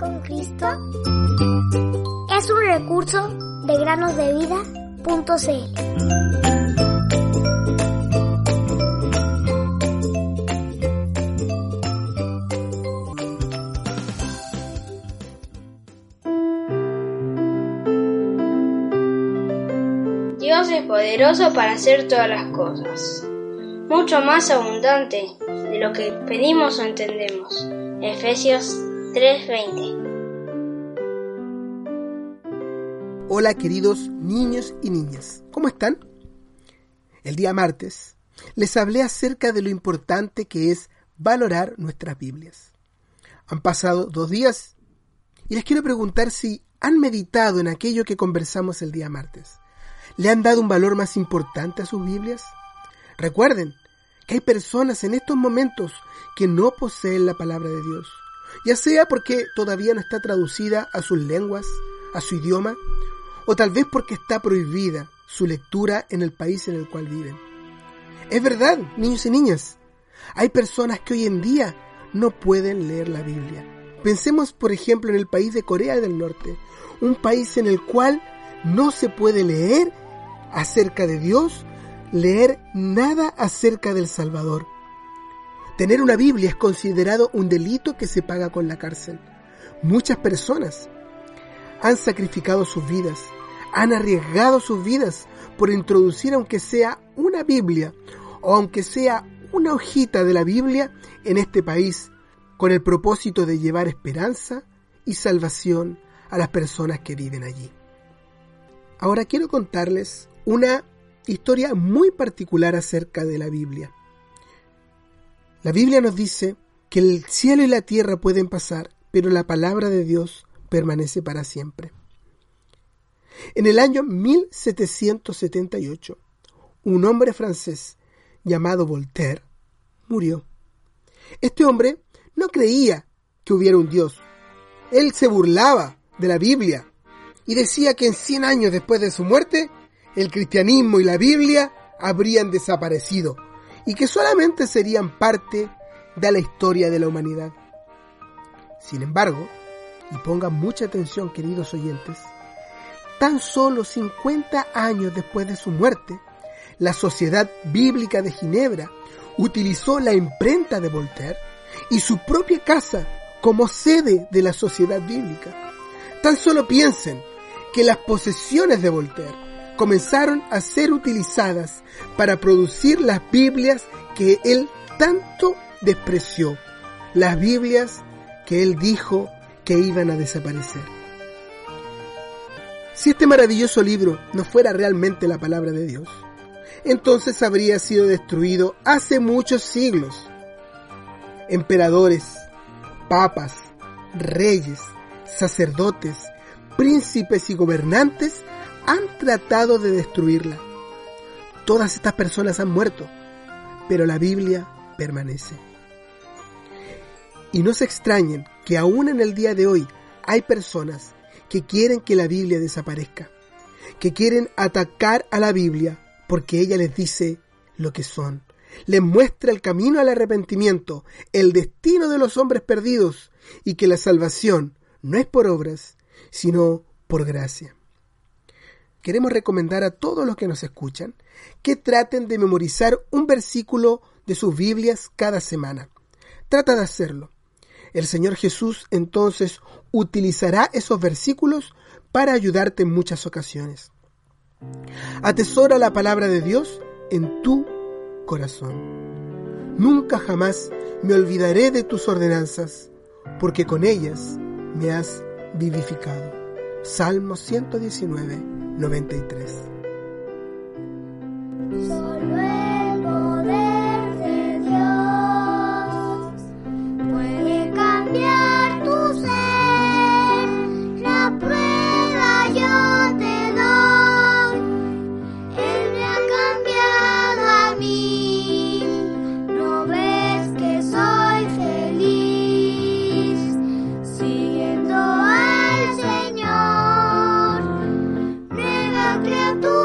con Cristo es un recurso de granosdevida.cl. Dios es poderoso para hacer todas las cosas, mucho más abundante de lo que pedimos o entendemos. Efesios 3:20 Hola queridos niños y niñas, ¿cómo están? El día martes les hablé acerca de lo importante que es valorar nuestras Biblias. Han pasado dos días y les quiero preguntar si han meditado en aquello que conversamos el día martes. ¿Le han dado un valor más importante a sus Biblias? Recuerden que hay personas en estos momentos que no poseen la palabra de Dios, ya sea porque todavía no está traducida a sus lenguas, a su idioma, o tal vez porque está prohibida su lectura en el país en el cual viven. Es verdad, niños y niñas, hay personas que hoy en día no pueden leer la Biblia. Pensemos, por ejemplo, en el país de Corea del Norte, un país en el cual no se puede leer acerca de Dios, leer nada acerca del Salvador. Tener una Biblia es considerado un delito que se paga con la cárcel. Muchas personas han sacrificado sus vidas, han arriesgado sus vidas por introducir aunque sea una Biblia o aunque sea una hojita de la Biblia en este país con el propósito de llevar esperanza y salvación a las personas que viven allí. Ahora quiero contarles una historia muy particular acerca de la Biblia. La Biblia nos dice que el cielo y la tierra pueden pasar, pero la palabra de Dios permanece para siempre. En el año 1778, un hombre francés llamado Voltaire murió. Este hombre no creía que hubiera un Dios. Él se burlaba de la Biblia y decía que en 100 años después de su muerte, el cristianismo y la Biblia habrían desaparecido y que solamente serían parte de la historia de la humanidad. Sin embargo, y pongan mucha atención queridos oyentes, tan solo 50 años después de su muerte, la Sociedad Bíblica de Ginebra utilizó la imprenta de Voltaire y su propia casa como sede de la Sociedad Bíblica. Tan solo piensen que las posesiones de Voltaire comenzaron a ser utilizadas para producir las Biblias que él tanto despreció, las Biblias que él dijo que iban a desaparecer. Si este maravilloso libro no fuera realmente la palabra de Dios, entonces habría sido destruido hace muchos siglos. Emperadores, papas, reyes, sacerdotes, príncipes y gobernantes han tratado de destruirla. Todas estas personas han muerto, pero la Biblia permanece. Y no se extrañen que aún en el día de hoy hay personas que quieren que la Biblia desaparezca, que quieren atacar a la Biblia porque ella les dice lo que son, les muestra el camino al arrepentimiento, el destino de los hombres perdidos y que la salvación no es por obras, sino por gracia. Queremos recomendar a todos los que nos escuchan que traten de memorizar un versículo de sus Biblias cada semana. Trata de hacerlo. El Señor Jesús entonces utilizará esos versículos para ayudarte en muchas ocasiones. Atesora la palabra de Dios en tu corazón. Nunca jamás me olvidaré de tus ordenanzas, porque con ellas me has vivificado. Salmo 119, 93. смотрят